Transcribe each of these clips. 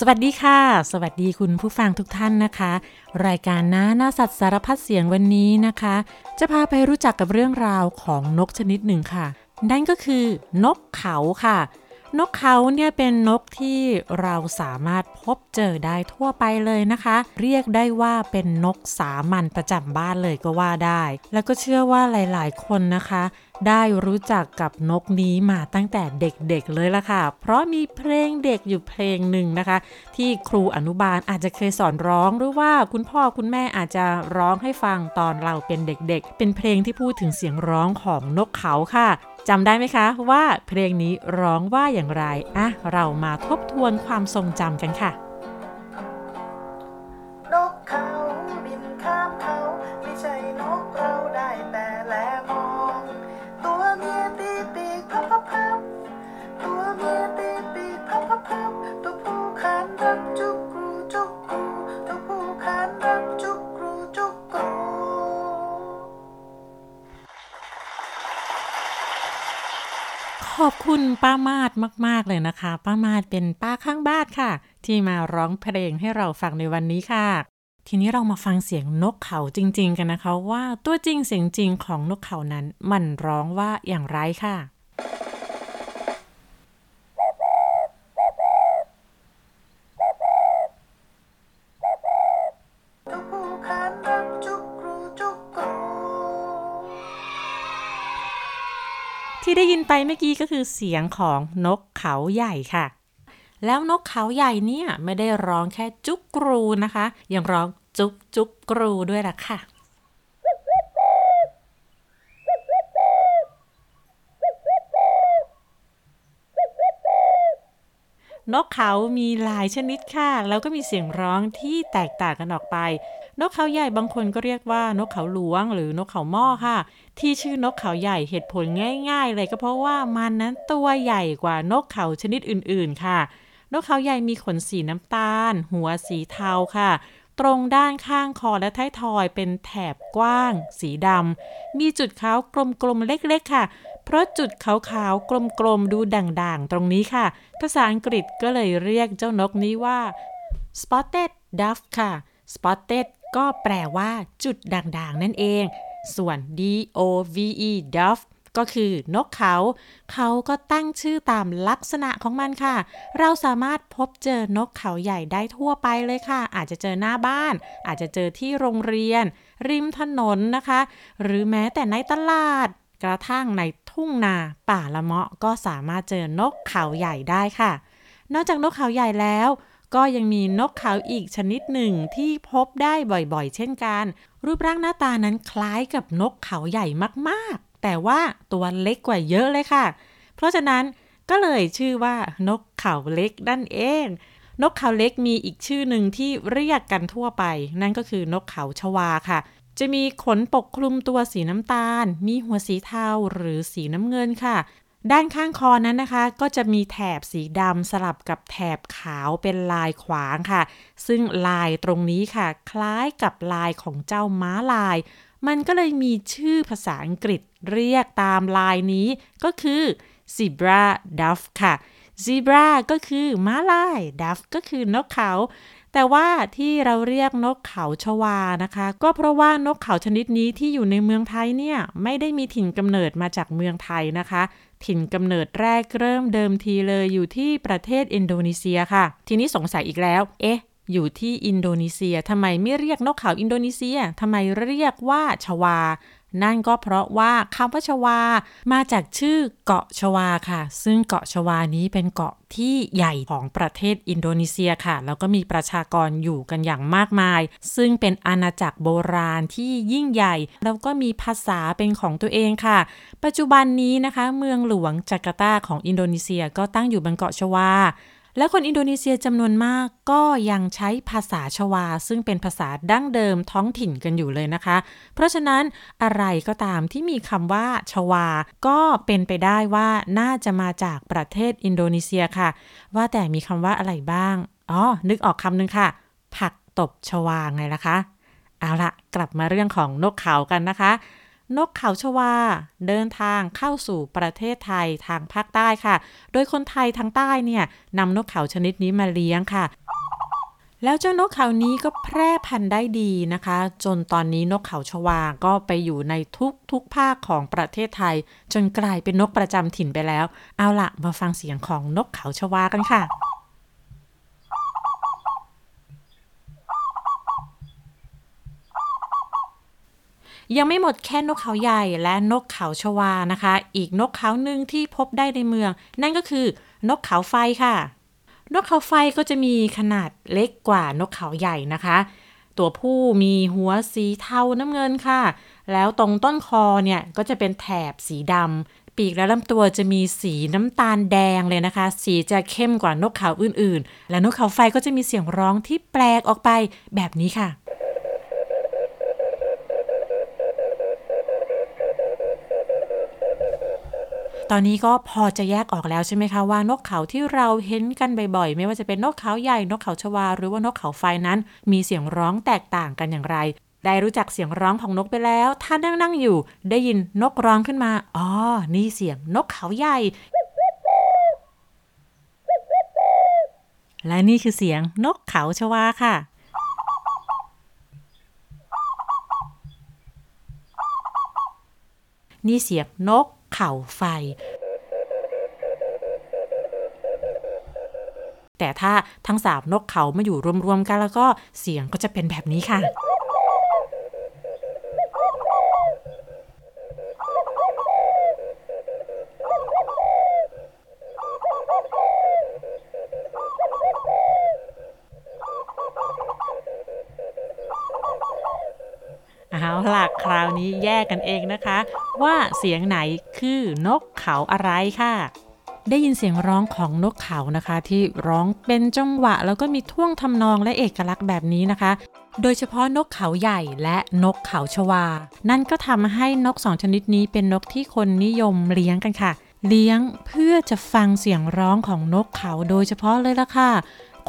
สวัสดีค่ะ สวัสดีคุณผู้ฟังทุกท่านนะคะ รายการน้าหน้าสัตว์สารพัดเสียงวันนี้นะคะ จะพาไปรู้จักกับเรื่องราวของนกชนิดหนึ่งค่ะ นั่นก็คือนกเขาค่ะ นกเขาเนี่ยเป็นนกที่เราสามารถพบเจอได้ทั่วไปเลยนะคะ เรียกได้ว่าเป็นนกสามัญประจำบ้านเลยก็ว่าได้ แล้วก็เชื่อว่าหลายๆ คนนะคะ ได้รู้จักกับนกนี้มาตั้งแต่เด็กๆเลยละค่ะ เพราะมีเพลงเด็กอยู่เพลงหนึ่งนะคะ ที่ครูอนุบาลอาจจะเคยสอนร้องหรือว่าคุณพ่อคุณแม่อาจจะร้องให้ฟังตอนเราเป็นเด็กๆ เป็นเพลงที่พูดถึงเสียงร้องของนกเขาค่ะ จำได้ไหมคะว่าเพลงนี้ร้องว่าอย่างไร อะ เรามาทบทวนความทรงจำกันค่ะ มาดมาก ๆ เลยนะคะ ป้ามาดเป็นป้าข้างบ้านค่ะ ที่มาร้องเพลงให้เราฟังในวันนี้ค่ะ ทีนี้เรามาฟังเสียงนกเขาจริง ๆ กันนะคะ ว่าตัวจริงเสียงจริงของนกเขานั้น มันร้องว่าอย่างไรค่ะตัวผู้ขาน ได้ยินไปเมื่อกี้ก็คือเสียงของนกเขาใหญ่ค่ะ แล้วนกเขาใหญ่เนี่ยไม่ได้ร้องแค่จุกกรูนะคะ ยังร้องจุกจุกกรูด้วยล่ะค่ะ นกเขามีหลายชนิดค่ะ แล้วก็มีเสียงร้องที่แตกต่างกันออกไป นกเขาใหญ่บางคนก็เรียกว่านกเขาหลวง หรือนกเขาหม้อค่ะ ที่ชื่อนกเขาใหญ่เหตุผลง่าย ๆ เลยก็เพราะว่ามันนั้นตัวใหญ่กว่านกเขาชนิดอื่นๆค่ะ นกเขาใหญ่มีขนสีน้ำตาล หัวสีเทาค่ะตรงด้านข้างคอและท้ายทอยเป็นแถบกว้าง สีดำ มีจุดขาวกลมๆเล็กๆค่ะ เพราะจุดขาวๆกลมๆดูด่างๆ ตรงนี้ค่ะ ภาษาอังกฤษก็เลยเรียกเจ้านกนี้ว่า spotted dove ค่ะ spotted ก็แปลว่าจุดด่างๆ นั่นเอง ส่วน d o v e dove ก็คือนกเขา เขาก็ตั้งชื่อตามลักษณะของมันค่ะ เราสามารถพบเจอนกเขาใหญ่ได้ทั่วไปเลยค่ะ อาจจะเจอหน้าบ้าน อาจจะเจอที่โรงเรียน ริมถนนนะคะ หรือแม้แต่ในตลาด กระทั่งใน ทุ่งนาป่าละเมาะก็สามารถเจอนกเขาใหญ่ได้ค่ะ นอกจากนกเขาใหญ่แล้ว ก็ยังมีนกเขาอีกชนิดหนึ่งที่พบได้บ่อยๆ เช่นกัน รูปร่างหน้าตานั้นคล้ายกับนกเขาใหญ่มากๆ แต่ว่าตัวเล็กกว่าเยอะเลยค่ะ เพราะฉะนั้นก็เลยชื่อว่านกเขาเล็กนั่นเอง นกเขาเล็กมีอีกชื่อหนึ่งที่เรียกกันทั่วไป นั่นก็คือนกเขาชวาค่ะ จะมีขนปกคลุมตัวสีน้ำตาล มีหัวสีเทาหรือสีน้ำเงินค่ะ ด้านข้างคอนั้นนะคะ ก็จะมีแถบสีดำสลับกับแถบขาวเป็นลายขวางค่ะ ซึ่งลายตรงนี้ค่ะ คล้ายกับลายของเจ้าม้าลาย มันก็เลยมีชื่อภาษาอังกฤษเรียกตามลายนี้ก็คือ zebra dove ค่ะ zebra ก็คือม้าลาย dove ก็คือนกเขา แต่ว่าที่เราเรียกนกเขาชวานะคะ ก็เพราะว่านกเขาชนิดนี้ที่อยู่ในเมืองไทยเนี่ยไม่ได้มีถิ่นกำเนิดมาจากเมืองไทยนะคะ ถิ่นกำเนิดแรกเริ่มเดิมทีเลยอยู่ที่ประเทศอินโดนีเซียค่ะ ทีนี้สงสัยอีกแล้ว เอ๊ะอยู่ที่อินโดนีเซียทำไมไม่เรียกนกเขาอินโดนีเซียทำไมเรียกว่าชวา นั่นก็เพราะว่าคำว่าชวา มาจากชื่อเกาะชวาค่ะ ซึ่งเกาะชวานี้เป็นเกาะที่ใหญ่ของประเทศอินโดนีเซียค่ะ แล้วก็มีประชากรอยู่กันอย่างมากมาย ซึ่งเป็นอาณาจักรโบราณที่ยิ่งใหญ่ แล้วก็มีภาษาเป็นของตัวเองค่ะ ปัจจุบันนี้นะคะ เมืองหลวงจาการ์ตาของอินโดนีเซียก็ตั้งอยู่บนเกาะชวา และคนอินโดนีเซียจำนวนมากก็ยังใช้ภาษาชวา ซึ่งเป็นภาษาดั้งเดิมท้องถิ่นกันอยู่เลยนะคะ เพราะฉะนั้นอะไรก็ตามที่มีคำว่าชวา ก็เป็นไปได้ว่าน่าจะมาจากประเทศอินโดนีเซียค่ะ ว่าแต่มีคำว่าอะไรบ้าง อ๋อ นึกออกคำหนึ่งค่ะ ผักตบชวาไงล่ะคะ เอาละกลับมาเรื่องของนกเขากันนะคะ นกเขาชวา เดินทางเข้าสู่ประเทศไทยทางภาคใต้ค่ะ โดยคนไทยทางใต้เนี่ยนำนกเขาชนิดนี้มาเลี้ยงค่ะ แล้วเจ้านกเขานี้ก็แพร่พันธุ์ได้ดีนะคะ จนตอนนี้นกเขาชวาก็ไปอยู่ในทุกทุกภาคของประเทศไทย จนกลายเป็นนกประจำถิ่นไปแล้ว เอาละมาฟังเสียงของนกเขาชวากันค่ะ ยังไม่หมดแค่นกเขาใหญ่และนกเขาชวานะคะ อีกนกเขาหนึ่งที่พบได้ในเมือง นั่นก็คือนกเขาไฟค่ะ นกเขาไฟก็จะมีขนาดเล็กกว่านกเขาใหญ่นะคะ ตัวผู้มีหัวสีเทาน้ำเงินค่ะ แล้วตรงต้นคอเนี่ยก็จะเป็นแถบสีดำปีกและลำตัวจะมีสีน้ำตาลแดงเลยนะคะ สีจะเข้มกว่านกเขาอื่นๆ และนกเขาไฟก็จะมีเสียงร้องที่แปลกออกไปแบบนี้ค่ะ ตอนนี้ก็พอจะแยกออกแล้วใช่ไหมคะว่านกเขาที่เราเห็นกันบ่อยๆ ไม่ว่าจะเป็นนกเขาใหญ่นกเขาชวา หรือว่านกเขาไฟนั้น มีเสียงร้องแตกต่างกันอย่างไร ได้รู้จักเสียงร้องของนกไปแล้ว ถ้านั่งนั่งอยู่ ได้ยินนกร้องขึ้นมาอ๋อนี่เสียงนกเขาใหญ่ และนี่คือเสียงนกเขาชวาค่ะนี่เสียงนก เขาไฟ แต่ถ้าทั้งสามนกเขามาอยู่รวมๆกันแล้วก็เสียงก็จะเป็นแบบนี้ค่ะ เอาล่ะคราวนี้แยกกันเองนะคะ ว่าเสียงไหนคือนกเขาอะไรค่ะ ได้ยินเสียงร้องของนกเขานะคะ ที่ร้องเป็นจังหวะ แล้วก็มีท่วงทำนองและเอกลักษณ์แบบนี้นะคะ โดยเฉพาะนกเขาใหญ่และนกเขาชวา นั่นก็ทำให้นกสองชนิดนี้เป็นนกที่คนนิยมเลี้ยงกันค่ะเลี้ยงเพื่อจะฟังเสียงร้องของนกเขาโดยเฉพาะเลยละค่ะ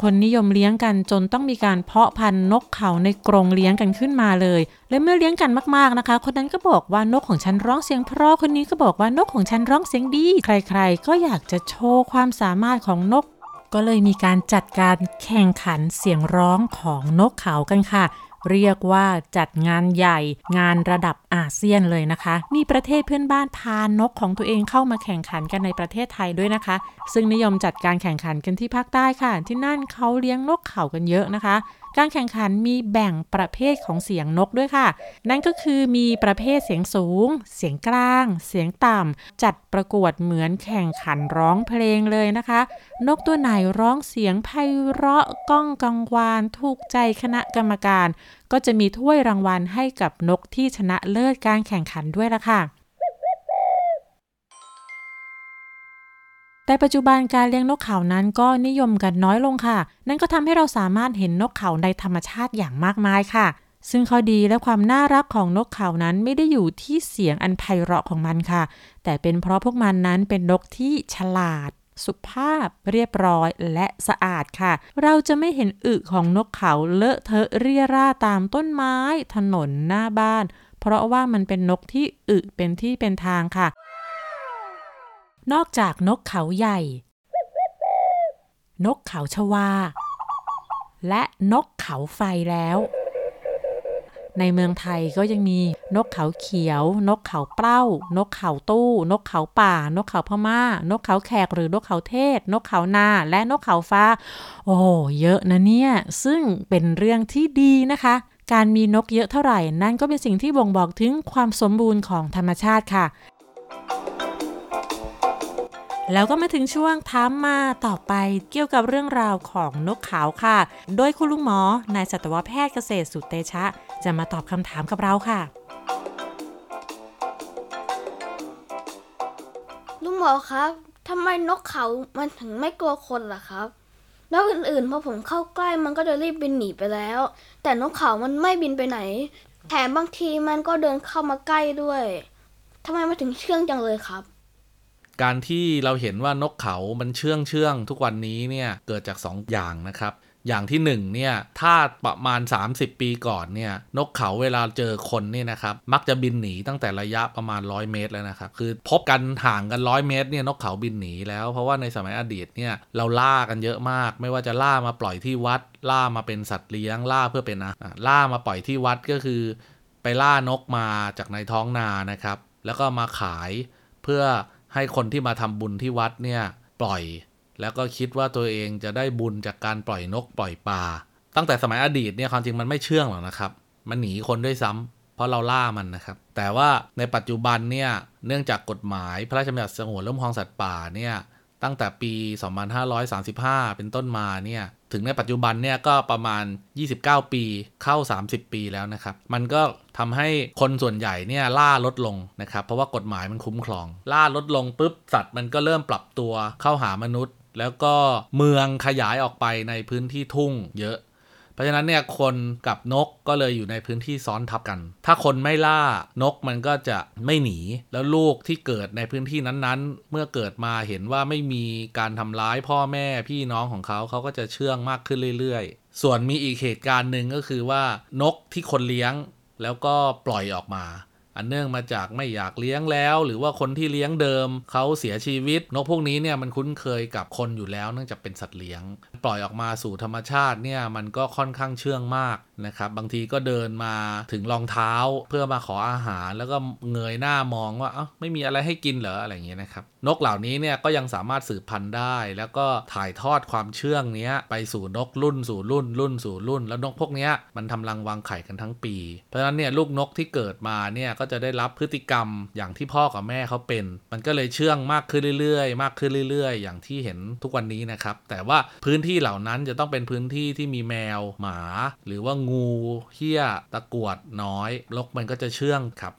คนนิยมเลี้ยงกันจนต้องมีการเพาะพันธุ์นกเขาในกรงเลี้ยงกันขึ้นมาเลย และเมื่อเลี้ยงกันมากๆนะคะ คนนั้นก็บอกว่านกของฉันร้องเสียงเพราะคนนี้ก็บอกว่านกของฉันร้องเสียงดี ใครๆ ก็อยากจะโชว์ความสามารถของนก ก็เลยมีการจัดการแข่งขันเสียงร้องของนกเขากันค่ะ เรียกว่าจัดงานใหญ่งานระดับอาเซียนเลยนะคะ มีประเทศเพื่อนบ้านพานกของตัวเองเข้ามาแข่งขันกันในประเทศไทยด้วยนะคะ ซึ่งนิยมจัดการแข่งขันกันที่ภาคใต้ค่ะ ที่นั่นเขาเลี้ยงนกเขากันเยอะนะคะ การแข่งขันมีแบ่งประเภทของเสียงนกด้วยค่ะ นั่นก็คือมีประเภทเสียงสูง เสียงกลาง เสียงต่ำ จัดประกวดเหมือนแข่งขันร้องเพลงเลยนะคะ นกตัวไหนร้องเสียงไพเราะก้องกังวานถูกใจคณะกรรมการ ก็จะมีถ้วยรางวัลให้กับนกที่ชนะเลิศการแข่งขันด้วยละค่ะ แต่ปัจจุบันการเลี้ยงนกเขานั้นก็นิยมกันน้อยลงค่ะ นั่นก็ทำให้เราสามารถเห็นนกเขาในธรรมชาติอย่างมากมายค่ะ ซึ่งข้อดีและความน่ารักของนกเขานั้นไม่ได้อยู่ที่เสียงอันไพเราะของมันค่ะ แต่เป็นเพราะพวกมันนั้นเป็นนกที่ฉลาดสุภาพเรียบร้อยและสะอาดค่ะ เราจะไม่เห็นอึของนกเขาเลอะเทอะเรี่ยราตามต้นไม้ ถนนหน้าบ้าน เพราะว่ามันเป็นนกที่อึเป็นที่เป็นทางค่ะ นอกจากนกเขาใหญ่ นกเขาชวา และนกเขาไฟแล้ว ในเมืองไทยก็ยังมีนกเขาเขียว นกเขาเป้า นกเขาตู้ นกเขาป่า นกเขาพม่า นกเขาแขกหรือนกเขาเทศ นกเขานา และนกเขาฟ้า โอ้เยอะนะเนี่ย ซึ่งเป็นเรื่องที่ดีนะคะการมีนกเยอะเท่าไหร่นั่นก็เป็นสิ่งที่บ่งบอกถึงความสมบูรณ์ของธรรมชาติค่ะ แล้วก็มาถึงช่วงถามมาต่อไปเกี่ยวกับเรื่องราวของนกขาวค่ะ โดยคุณลุงหมอนายสัตวแพทย์เกษตรสุเตชะ จะมาตอบคำถามกับเราค่ะ ลุงหมอครับทำไมนกเขามันถึงไม่กลัวคนล่ะครับแล้วอื่นๆพอผมเข้าใกล้มันก็จะรีบบินหนีไปแล้ว แต่นกเขามันไม่บินไปไหน แถมบางทีมันก็เดินเข้ามาใกล้ด้วยทำไมมันถึงเชื่องจังเลยครับ การที่เราเห็นว่านกเขามันเชื่องเชื่องทุกวันนี้เนี่ยเกิดจาก 2 อย่างนะครับ อย่างที่หนึ่งเนี่ยถ้าประมาณ 30 ปีก่อนเนี่ยนกเขาเวลาเจอคนเนี่ยนะครับมักจะบินหนีตั้งแต่ระยะประมาณ 100 เมตรแล้วนะครับคือพบกันห่างกัน100เมตรเนี่ยนกเขาบินหนีแล้วเพราะว่าในสมัยอดีตเนี่ยเราล่ากันเยอะมาก ไม่ว่าจะล่ามาปล่อยที่วัด ล่ามาเป็นสัตว์เลี้ยงล่าเพื่อเป็นอาหารล่ามาปล่อยที่วัดก็คือ ไปล่านกมาจากในท้องนานะครับแล้วก็มาขายเพื่อ ให้คนที่มาทำบุญที่วัดเนี่ยปล่อย แล้วก็คิดว่าตัวเองจะได้บุญจากการปล่อยนกปล่อยปลาตั้งแต่สมัยอดีตเนี่ยความจริงมันไม่เชื่องหรอกนะครับ มันหนีคนด้วยซ้ำเพราะเราล่ามันนะครับ แต่ว่าในปัจจุบันเนี่ยเนื่องจากกฎหมายพระราชบัญญัติสงวนและคุ้มครองสัตว์ป่าเนี่ย ตั้งแต่ปี 2535 เป็นต้นมาเนี่ยถึงในปัจจุบันเนี่ยก็ประมาณ 29 ปีเข้า 30 ปีแล้วนะครับ มันก็ทำให้คนส่วนใหญ่เนี่ยล่าลดลงนะครับ เพราะว่ากฎหมายมันคุ้มครอง ล่าลดลงปุ๊บสัตว์มันก็เริ่มปรับตัวเข้าหามนุษย์ แล้วก็เมืองขยายออกไปในพื้นที่ทุ่งเยอะ ราะฉะนั้นเนี่ยคนกับนกก็เลยอยู่ในพื้นที่ซ้อนทับกัน ถ้าคนไม่ล่านกมันก็จะไม่หนี แล้วลูกที่เกิดในพื้นที่นั้นๆ เมื่อเกิดมาเห็นว่าไม่มีการทำร้ายพ่อแม่พี่น้องของเขาเขาก็จะเชื่องมากขึ้นเรื่อยๆ ส่วนมีอีกเหตุการณ์หนึ่งก็คือว่านกที่คนเลี้ยงแล้วก็ปล่อยออกมา อันเนื่องมาจากไม่อยากเลี้ยงแล้ว หรือว่าคนที่เลี้ยงเดิมเขาเสียชีวิต นกพวกนี้เนี่ยมันคุ้นเคยกับคนอยู่แล้วเนื่องจากเป็นสัตว์เลี้ยง ปล่อยออกมาสู่ธรรมชาติเนี่ยมันก็ค่อนข้างเชื่องมาก นะครับบางทีก็เดินมาถึงรองเท้าเพื่อมาขออาหาร แล้วก็เงยหน้ามองว่าเอ้าไม่มีอะไรให้กินเหรออะไรอย่างเงี้ยนะครับนกเหล่านี้เนี่ยก็ยังสามารถสืบพันธุ์ได้ แล้วก็ถ่ายทอดความเชื่องเนี้ยไปสู่นกรุ่นสู่รุ่นรุ่นสู่รุ่น แล้วนกพวกเนี้ยมันทำรังวางไข่กันทั้งปี เพราะฉะนั้นเนี่ยลูกนกที่เกิดมาเนี่ยก็จะได้รับพฤติกรรมอย่างที่พ่อกับแม่เขาเป็น มันก็เลยเชื่องมากขึ้นเรื่อยๆ มากขึ้นเรื่อย ๆ อย่างที่เห็นทุกวันนี้นะครับแต่ว่าพื้นที่เหล่านั้นจะต้องเป็นพื้นที่ที่มีแมวหมา หรือว่างูงูเหี้ยตะกรวดน้อยนกมันก็จะเชื่องครับ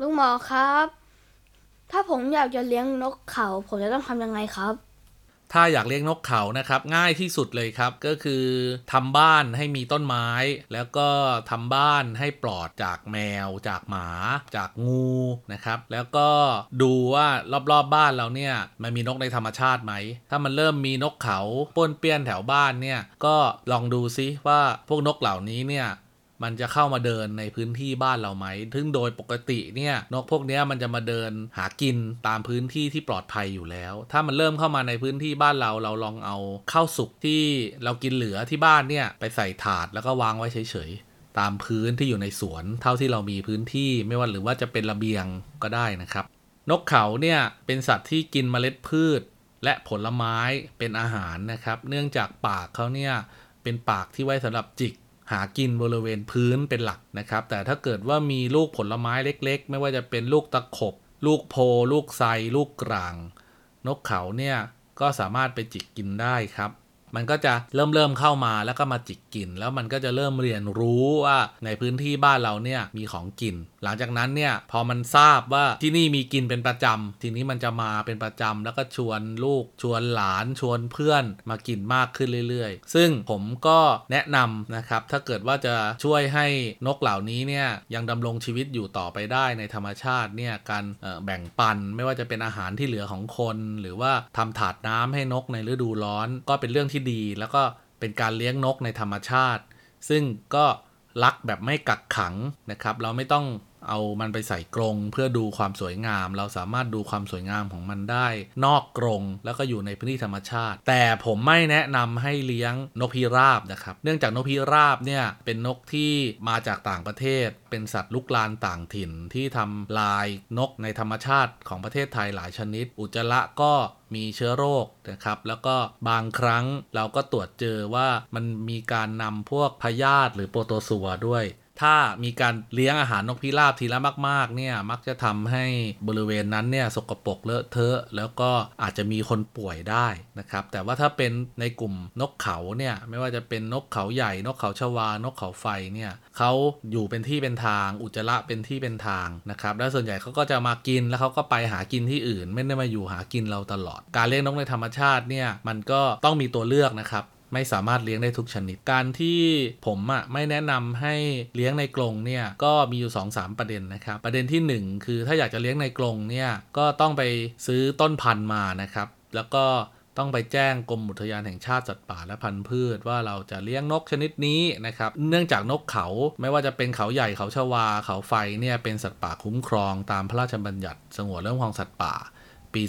ลุงหมอครับ ถ้าผมอยากจะเลี้ยงนกเขา ผมจะต้องทำยังไงครับ ถ้าอยากเลี้ยงนกเขานะครับง่ายที่สุดเลยครับ ก็คือทำบ้านให้มีต้นไม้ แล้วก็ทำบ้านให้ปลอดจากแมว จากหมา จากงูนะครับแล้วก็ดูว่ารอบๆบบ้านเราเนี่ยมันมีนกในธรรมชาติไหม ถ้ามันเริ่มมีนกเขาป้วนเปี้ยนแถวบ้านเนี่ยก็ลองดูซิว่าพวกนกเหล่านี้เนี่ย มันจะเข้ามาเดินในพื้นที่บ้านเราไหมซึ่งโดยปกติเนี่ยนกพวกนี้มันจะมาเดินหากินตามพื้นที่ที่ปลอดภัยอยู่แล้ว ถ้ามันเริ่มเข้ามาในพื้นที่บ้านเราเราลองเอาข้าวสุกที่เรากินเหลือที่บ้านเนี่ยไปใส่ถาดแล้วก็วางไว้เฉยๆ ตามพื้นที่อยู่ในสวน เท่าที่เรามีพื้นที่ไม่ว่าหรือว่าจะเป็นระเบียงก็ได้นะครับ นกเขาเนี่ยเป็นสัตว์ที่กินเมล็ดพืช และผลไม้เป็นอาหารนะครับ เนื่องจากปากเขาเนี่ยเป็นปากที่ไว้สำหรับจิก หากินบริเวณพื้นเป็นหลักนะครับ แต่ถ้าเกิดว่ามีลูกผลไม้เล็กๆ ไม่ว่าจะเป็นลูกตะขบ ลูกโพ ลูกไซ ลูกกลาง นกเขาเนี่ยก็สามารถไปจิกกินได้ครับ มันก็จะเริ่มเริ่มเข้ามาแล้วก็มาจิกกิน แล้วมันก็จะเริ่มเรียนรู้ว่าในพื้นที่บ้านเราเนี่ยมีของกิน หลังจากนั้นเนี่ยพอมันทราบว่าที่นี่มีกินเป็นประจำทีนี้มันจะมาเป็นประจำแล้วก็ชวนลูกชวนหลานชวนเพื่อนมากินมากขึ้นเรื่อยๆ ซึ่งผมก็แนะนำนะครับถ้าเกิดว่าจะช่วยให้นกเหล่านี้เนี่ยยังดำรงชีวิตอยู่ต่อไปได้ในธรรมชาติเนี่ยการแบ่งปันไม่ว่าจะเป็นอาหารที่เหลือของคน หรือว่าทำถาดน้ำให้นกในฤดูร้อน ก็เป็นเรื่องที่ดี แล้วก็เป็นการเลี้ยงนกในธรรมชาติ ซึ่งก็รักแบบไม่กักขังนะครับ เราไม่ต้อง เอามันไปใส่กรงเพื่อดูความสวยงาม เราสามารถดูความสวยงามของมันได้ นอกกรงแล้วก็อยู่ในพื้นที่ธรรมชาติ แต่ผมไม่แนะนำให้เลี้ยงนกพิราบนะครับ เนื่องจากนกพิราบเนี่ยเป็นนกที่มาจากต่างประเทศ เป็นสัตว์ลุกลานต่างถิ่นที่ทำลายนกในธรรมชาติของประเทศไทยหลายชนิด อุจจาระก็มีเชื้อโรคนะครับแล้วก็บางครั้งเราก็ตรวจเจอว่ามันมีการนำพวกพยาธิหรือโปรโตซัวด้วย ถ้ามีการเลี้ยงอาหารนกพิราบทีละมาก ๆ เนี่ย มักจะทำให้บริเวณนั้นเนี่ยสกปรกเลอะเทอะ แล้วก็อาจจะมีคนป่วยได้นะครับ แต่ว่าถ้าเป็นในกลุ่มนกเขาเนี่ย ไม่ว่าจะเป็นนกเขาใหญ่ นกเขาชวา นกเขาไฟเนี่ยเขาอยู่เป็นที่เป็นทาง อุจจาระเป็นที่เป็นทางนะครับ แล้วส่วนใหญ่เขาก็จะมากินแล้วเขาก็ไปหากินที่อื่น ไม่ได้มาอยู่หากินเราตลอด การเลี้ยงนกในธรรมชาติเนี่ย มันก็ต้องมีตัวเลือกนะครับ ไม่สามารถเลี้ยงได้ทุกชนิด การที่ผมอะไม่แนะนำให้เลี้ยงในกรงเนี่ยก็มีอยู่ 2-3 ประเด็นนะครับ ประเด็นที่ 1 คือถ้าอยากจะเลี้ยงในกรงเนี่ยก็ต้องไปซื้อต้นพันธุ์มานะครับ แล้วก็ต้องไปแจ้งกรมอุทยานแห่งชาติสัตว์ป่าและพันธุ์พืชว่าเราจะเลี้ยงนกชนิดนี้นะครับ เนื่องจากนกเขาไม่ว่าจะเป็นเขาใหญ่เขาชวาเขาไฟเนี่ยเป็นสัตว์ป่าคุ้มครองตามพระราชบัญญัติสงวนเรื่องของสัตว์ป่า ปี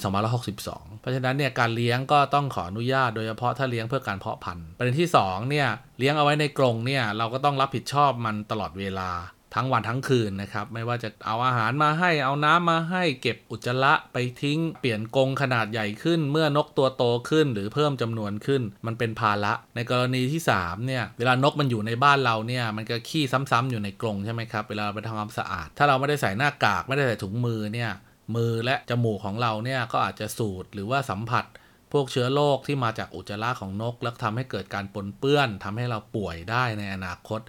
2562 เพราะฉะนั้นเนี่ยการเลี้ยงก็ต้องขออนุญาตโดยเฉพาะถ้าเลี้ยงเพื่อการเพาะพันธุ์ประเด็นที่2เนี่ยเลี้ยงเอาไว้ในกรงเนี่ยเราก็ต้องรับผิดชอบมันตลอดเวลาทั้งวันทั้งคืนนะครับ ไม่ว่าจะเอาอาหารมาให้เอาน้ำมาให้เก็บอุจจาระไปทิ้ง เปลี่ยนกรงขนาดใหญ่ขึ้น เมื่อนกตัวโตขึ้น หรือเพิ่มจำนวนขึ้น มันเป็นภาระในกรณีที่3เนี่ยเวลานกมันอยู่ในบ้านเราเนี่ยมันก็ขี้ซ้ำๆอยู่ในกรงใช่ไหมครับเวลาเราไปทำความสะอาด ถ้าเราไม่ได้ใส่หน้ากากไม่ได้ใส่ถุงมือเนี่ย มือและจมูกของเราเนี่ยก็อาจจะสูดหรือว่าสัมผัส พวกเชื้อโรคที่มาจากอุจจาระของนก แล้วทำให้เกิดการปนเปื้อนทำให้เราป่วยได้ในอนาคต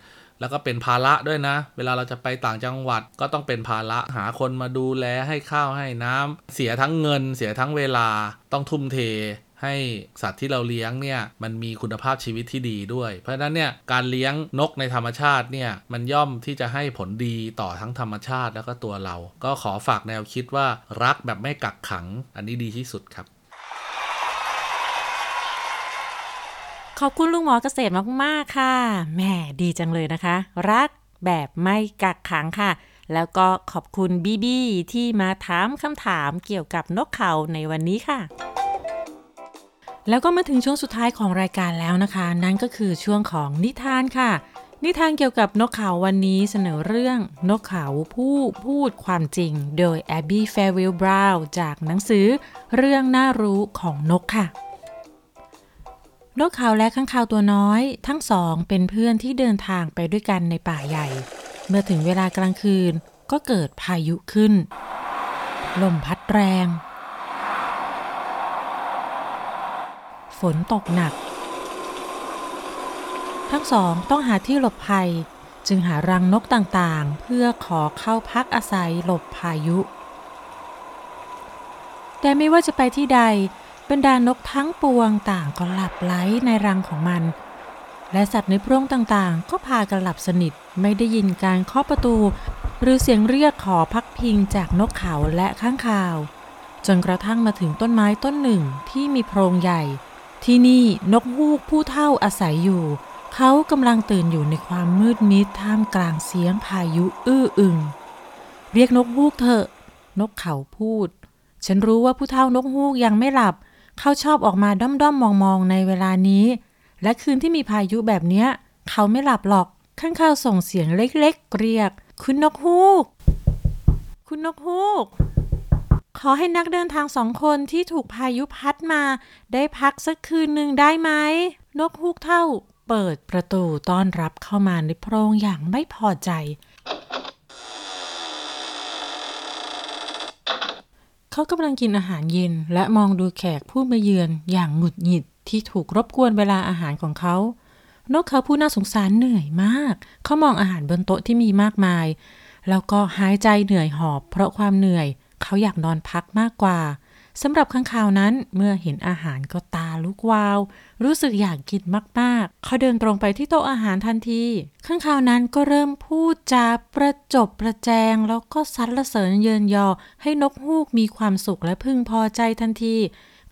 แล้วก็เป็นภาระด้วยนะ เวลาเราจะไปต่างจังหวัดก็ต้องเป็นภาระหาคนมาดูแลให้ข้าวให้น้ำเสียทั้งเงิน เสียทั้งเวลาต้องทุ่มเท ให้สัตว์ที่เราเลี้ยงเนี่ยมันมีคุณภาพชีวิตที่ดีด้วย เพราะฉะนั้นเนี่ยการเลี้ยงนกในธรรมชาติเนี่ยมันย่อมที่จะให้ผลดีต่อทั้งธรรมชาติแล้วก็ตัวเรา ก็ขอฝากแนวคิดว่ารักแบบไม่กักขัง อันนี้ดีที่สุดครับ ขอบคุณลุงหมอเกษตรมากๆค่ะแหมดีจังเลยนะคะ รักแบบไม่กักขังค่ะแล้วก็ขอบคุณบีบีที่มาถามคำถามเกี่ยวกับนกเขาในวันนี้ค่ะ แล้วก็มาถึงช่วงสุดท้ายของรายการแล้วนะคะ นั่นก็คือช่วงของนิทานค่ะ นิทานเกี่ยวกับนกเขาวันนี้เสนอเรื่องนกเขาผู้พูดความจริง โดยแอบบี้แฟร์วิลบราวน์จากหนังสือเรื่องน่ารู้ของนกค่ะ นกเขาและข้างคาวตัวน้อย ทั้งสองเป็นเพื่อนที่เดินทางไปด้วยกันในป่าใหญ่ เมื่อถึงเวลากลางคืนก็เกิดพายุขึ้น ลมพัดแรง ฝนตกหนัก ทั้งสองต้องหาที่หลบภัยจึงหารังนกต่างๆ เพื่อขอเข้าพักอาศัยหลบพายุ แต่ไม่ว่าจะไปที่ใดบรรดานกทั้งปวงต่างก็หลับไหลในรังของมัน และสัตว์ในพรงต่างๆ ก็พากันหลับสนิทไม่ได้ยินการเคาะประตู หรือเสียงเรียกขอพักพิงจากนกเขาและข้างคาว จนกระทั่งมาถึงต้นไม้ต้นหนึ่งที่มีโพรงใหญ่ ที่นี่นกฮูกผู้เท่าอาศัยอยู่ เขากำลังตื่นอยู่ในความมืดมิดท่ามกลางเสียงพายุอื้ออึง เรียกนกฮูกเถอะ นกเขาพูด ฉันรู้ว่าผู้เท่านกฮูกยังไม่หลับ เขาชอบออกมาด้อมๆมมองๆในเวลานี้ และคืนที่มีพายุแบบเนี้ย เขาไม่หลับหรอก ข้างข้าส่งเสียงเล็กๆเรียก คุณนกฮูก คุณนกฮูก ขอให้นักเดินทางสองคนที่ถูกพายุพัดมา ได้พักสักคืนหนึ่งได้ไหม นกฮูกเท่า เปิดประตูต้อนรับเข้ามาในโพรงอย่างไม่พอใจ เขากำลังกินอาหารเย็นและมองดูแขกผู้มาเยือนอย่างหงุดหงิดที่ถูกรบกวนเวลาอาหารของเขา นกเขาผู้น่าสงสารเหนื่อยมาก เขามองอาหารบนโต๊ะที่มีมากมาย แล้วก็หายใจเหนื่อยหอบเพราะความเหนื่อย เขาอยากนอนพักมากกว่าสำหรับข้างคาวนั้นเมื่อเห็นอาหารก็ตาลุกวาว รู้สึกอยากกินมากๆ เขาเดินตรงไปที่โต๊ะอาหารทันที ข้างคาวนั้นก็เริ่มพูดจาประจบประแจง แล้วก็สรรเสริญเยินยอ ให้นกฮูกมีความสุขและพึงพอใจทันที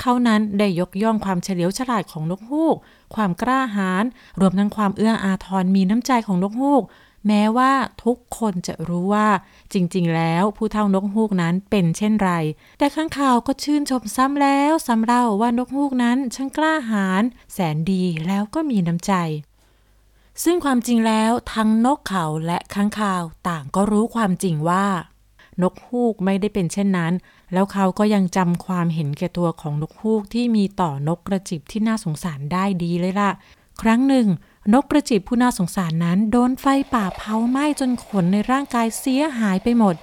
เขานั้นได้ยกย่องความเฉลียวฉลาดของนกฮูก ความกล้าหาญรวมทั้งความเอื้ออาทรมีน้ำใจของนกฮูก แม้ว่าทุกคนจะรู้ว่าจริงๆ แล้วผู้เท่านกฮูกนั้นเป็นเช่นไร แต่ข้างข่าวก็ชื่นชมซ้ำแล้วซ้ำเล่าว่านกฮูกนั้นช่างกล้าหาญแสนดีแล้วก็มีน้ำใจ ซึ่งความจริงแล้วทั้งนกเขาและข้างคาวต่างก็รู้ความจริงว่า นกฮูกไม่ได้เป็นเช่นนั้น แล้วเขาก็ยังจำความเห็นแก่ตัวของนกฮูกที่มีต่อนกกระจิบที่น่าสงสารได้ดีเลยล่ะ ครั้งหนึ่ง นกกระจิบผู้น่าสงสารนั้นโดนไฟป่าเผาไหม้จนขนในร่างกายเสียหายไปหมด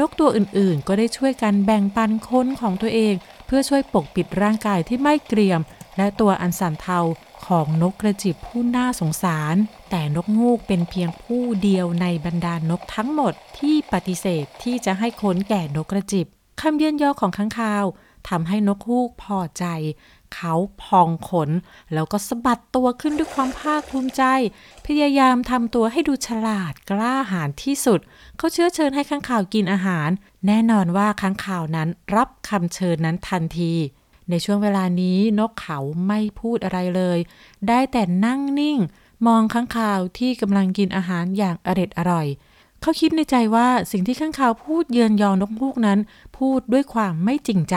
นกตัวอื่นๆ ก็ได้ช่วยกันแบ่งปันขนของตัวเอง เพื่อช่วยปกปิดร่างกายที่ไม่เกรียม และตัวอันสันเทาของนกกระจิบผู้น่าสงสาร แต่นกงูกเป็นเพียงผู้เดียวในบรรดานกทั้งหมดที่ปฏิเสธที่จะให้ขนแก่นกกระจิบคำเยือนยอของข้างคาวทำให้นกฮูกพอใจ เขาพองขน แล้วก็สะบัดตัวขึ้นด้วยความภาคภูมิใจ พยายามทำตัวให้ดูฉลาดกล้าหาญที่สุด เขาเชื้อเชิญให้ข้างข่าวกินอาหาร แน่นอนว่าข้างข่าวนั้นรับคำเชิญนั้นทันที ในช่วงเวลานี้นกเขาไม่พูดอะไรเลย ได้แต่นั่งนิ่ง มองข้างคาวที่กำลังกินอาหารอย่างอร็ดอร่อยเขาคิดในใจว่าสิ่งที่ข้างคาวพูดเยือนยอนกฮูกนั้น พูดด้วยความไม่จริงใจ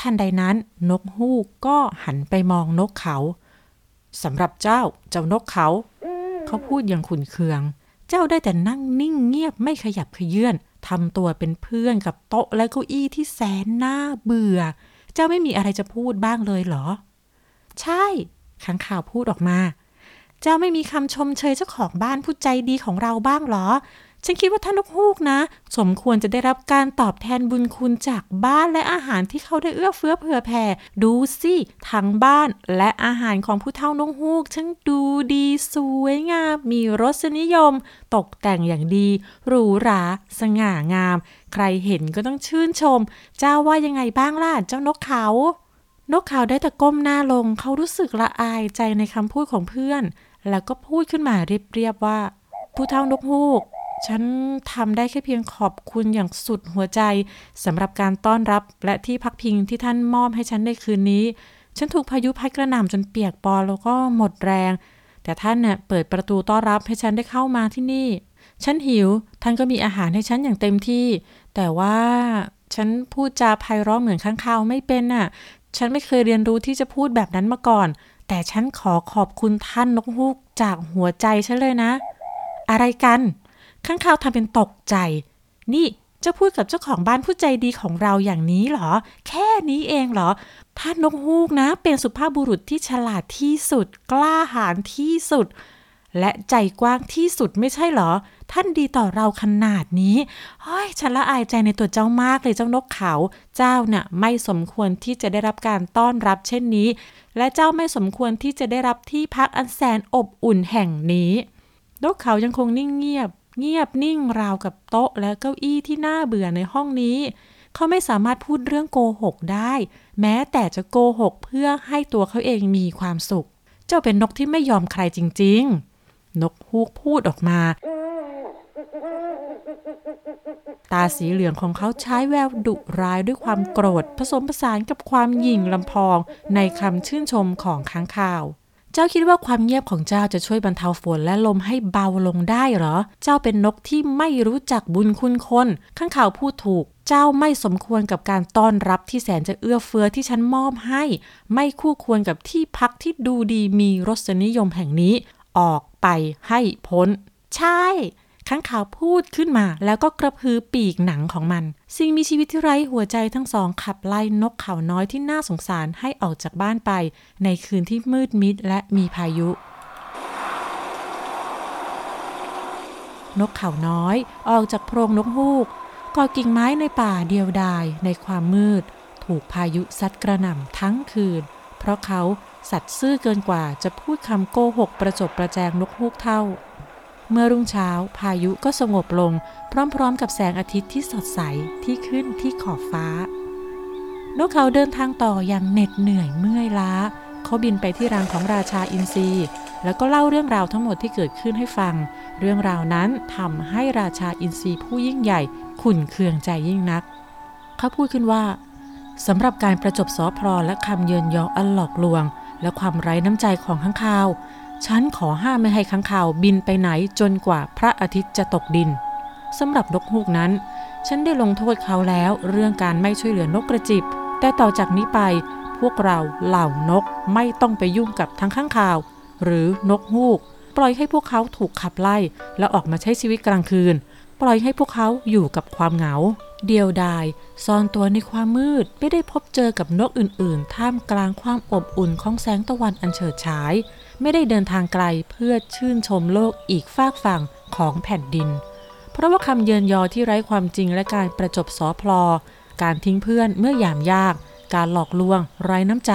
ทันใดนั้นนกฮูกก็หันไปมองนกเขาสำหรับเจ้าเจ้านกเขา เขาพูดอย่างขุนเคือง เจ้าได้แต่นั่งนิ่งเงียบไม่ขยับขยื่นทำตัวเป็นเพื่อนกับโต๊ะและเก้าอี้ที่แสนน่าเบื่อ เจ้าไม่มีอะไรจะพูดบ้างเลยเหรอ ใช่ขังข่าวพูดออกมา เจ้าไม่มีคำชมเชยเจ้าของบ้านผู้ใจดีของเราบ้างเหรอ ฉันคิดว่าท่านนกฮูกนะ สมควรจะได้รับการตอบแทนบุญคุณจากบ้านและอาหารที่เขาได้เอื้อเฟื้อเผื่อแผ่ ดูสิทั้งบ้านและอาหารของผู้เฒ่านกฮูกช่างดูดีสวยงาม มีรสนิยม ตกแต่งอย่างดี หรูหรา สง่างาม ใครเห็นก็ต้องชื่นชม เจ้าว่ายังไงบ้างล่ะเจ้านกเขา นกเขาได้แต่ก้มหน้าลง เขารู้สึกละอายใจในคำพูดของเพื่อน แล้วก็พูดขึ้นมาเรียบๆว่า ผู้เฒ่านกฮูก ฉันทำได้แค่เพียงขอบคุณอย่างสุดหัวใจสำหรับการต้อนรับและที่พักพิงที่ท่านมอบให้ฉันในคืนนี้ ฉันถูกพายุพัดกระหน่ำจนเปียกปอนแล้วก็หมดแรง แต่ท่านเน่ยเปิดประตูต้อนรับให้ฉันได้เข้ามาที่นี่ ฉันหิว ท่านก็มีอาหารให้ฉันอย่างเต็มที่ แต่ว่าฉันพูดจาไพเราะเหมือนข้างคาวไม่เป็นน่ะ ฉันไม่เคยเรียนรู้ที่จะพูดแบบนั้นมาก่อน แต่ฉันขอขอบคุณท่านนกฮูกจากหัวใจฉันเลยนะ อะไรกัน ข้างคาวทำเป็นตกใจ นี่เจ้าพูดกับเจ้าของบ้านผู้ใจดีของเราอย่างนี้เหรอ แค่นี้เองเหรอ ท่านนกฮูกนะ เป็นสุภาพบุรุษที่ฉลาดที่สุด กล้าหาญที่สุด และใจกว้างที่สุดไม่ใช่เหรอ ท่านดีต่อเราขนาดนี้เฮ้ยฉันละอายใจในตัวเจ้ามากเลยเจ้านกเขา เจ้าน่ะไม่สมควรที่จะได้รับการต้อนรับเช่นนี้ และเจ้าไม่สมควรที่จะได้รับที่พักอันแสนอบอุ่นแห่งนี้นกเขายังคงนิ่งเงียบ เงียบนิ่งราวกับโต๊ะและเก้าอี้ที่น่าเบื่อในห้องนี้ เขาไม่สามารถพูดเรื่องโกหกได้ แม้แต่จะโกหกเพื่อให้ตัวเขาเองมีความสุข เจ้าเป็นนกที่ไม่ยอมใครจริง ๆ นกฮูกพูดออกมา ตาสีเหลืองของเขาใช้แววดุร้ายด้วยความโกรธ ผสมผสานกับความหยิ่งลำพองในคำชื่นชมของค้างคาว จ้าคิดว่าความเงียบของเจ้าจะช่วยบรรเทาฝนและลมให้เบาลงได้หรอ เจ้าเป็นนกที่ไม่รู้จักบุญคุณคน ข้างข่าวพูดถูก เจ้าไม่สมควรกับการต้อนรับที่แสนจะเอื้อเฟื้อที่ฉันมอบให้ ไม่คู่ควรกับที่พักที่ดูดีมีรสนิยมแห่งนี้ ออกไปให้พ้น ใช่ ข้างขาวพูดขึ้นมา แล้วก็กระพือปีกหนังของมัน สิ่งมีชีวิตที่ไร้หัวใจทั้งสองขับไล่นกเขาน้อยที่น่าสงสารให้ออกจากบ้านไป ในคืนที่มืดมิดและมีพายุ นกเขาน้อยออกจากโพรงนกฮูกก่อกิ่งไม้ในป่าเดียวดายในความมืด ถูกพายุซัดกระหน่ำทั้งคืน เพราะเขาสัตว์ซื่อเกินกว่าจะพูดคำโกหกประจบประแจงนกฮูกเท่า เมื่อรุ่งเช้าพายุก็สงบลง พร้อมๆ กับแสงอาทิตย์ที่สดใสที่ขึ้นที่ขอบฟ้านกเขาเดินทางต่ออย่างเหน็ดเหนื่อยเมื่อยล้า เขาบินไปที่รังของราชาอินทรีแล้วก็เล่าเรื่องราวทั้งหมดที่เกิดขึ้นให้ฟัง เรื่องราวนั้นทำให้ราชาอินทรีผู้ยิ่งใหญ่ขุ่นเคืองใจยิ่งนัก เขาพูดขึ้นว่าสำหรับการประจบสอพรและคำเยินยออันหลอกลวง และความไร้น้ำใจของข้างคาว ฉันขอห้ามไม่ให้ค้างคาวบินไปไหนจนกว่าพระอาทิตย์จะตกดินสำหรับนกฮูกนั้น ฉันได้ลงโทษเขาแล้วเรื่องการไม่ช่วยเหลือนกกระจิบ แต่ต่อจากนี้ไปพวกเราเหล่านกไม่ต้องไปยุ่งกับทั้งข้างคาว หรือนกฮูก ปล่อยให้พวกเขาถูกขับไล่ และออกมาใช้ชีวิตกลางคืน ปล่อยให้พวกเขาอยู่กับความเหงา เดียวดายซ่อนตัวในความมืดไม่ได้พบเจอกับนกอื่น ๆ ท่ามกลางความอบอุ่นของแสงตะวันอันเฉิดฉาย ไม่ได้เดินทางไกลเพื่อชื่นชมโลกอีกฟากฝั่งของแผ่นดิน เพราะว่าคำเยินยอที่ไร้ความจริงและการประจบสอพลอ การทิ้งเพื่อนเมื่อยามยาก การหลอกลวง ไร้น้ำใจ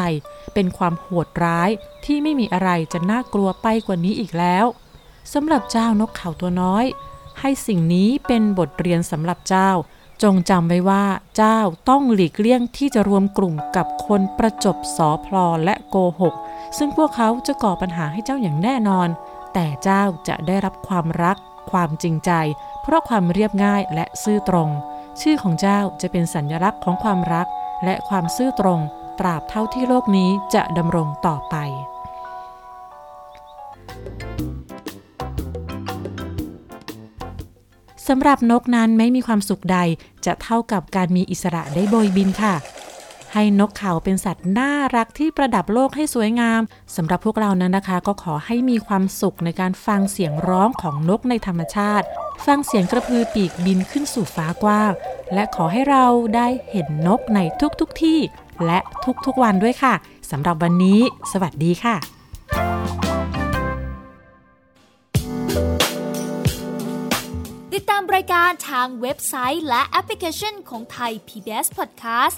เป็นความโหดร้ายที่ไม่มีอะไรจะน่ากลัวไปกว่านี้อีกแล้วสำหรับเจ้านกเขาตัวน้อย ให้สิ่งนี้เป็นบทเรียนสำหรับเจ้า จงจำไว้ว่าเจ้าต้องหลีกเลี่ยงที่จะรวมกลุ่มกับคนประจบสอพลอและโกหก ซึ่งพวกเขาจะก่อปัญหาให้เจ้าอย่างแน่นอน แต่เจ้าจะได้รับความรัก ความจริงใจ เพราะความเรียบง่ายและซื่อตรง ชื่อของเจ้าจะเป็นสัญลักษณ์ของความรัก และความซื่อตรง ตราบเท่าที่โลกนี้จะดำรงต่อไปสำหรับนกนั้นไม่มีความสุขใดจะเท่ากับการมีอิสระได้โบยบินค่ะ ให้นกเขาเป็นสัตว์น่ารักที่ประดับโลกให้สวยงามสำหรับพวกเรานั้นนะคะ ก็ขอให้มีความสุขในการฟังเสียงร้องของนกในธรรมชาติ ฟังเสียงกระพือปีกบินขึ้นสู่ฟ้ากว้าง และขอให้เราได้เห็นนกในทุกๆทที่ และทุกๆวันด้วยค่ะสำหรับวันนี้ สวัสดีค่ะ ติดตามรายการทางเว็บไซต์และแอปพลิเคชันของไทย PBS Podcast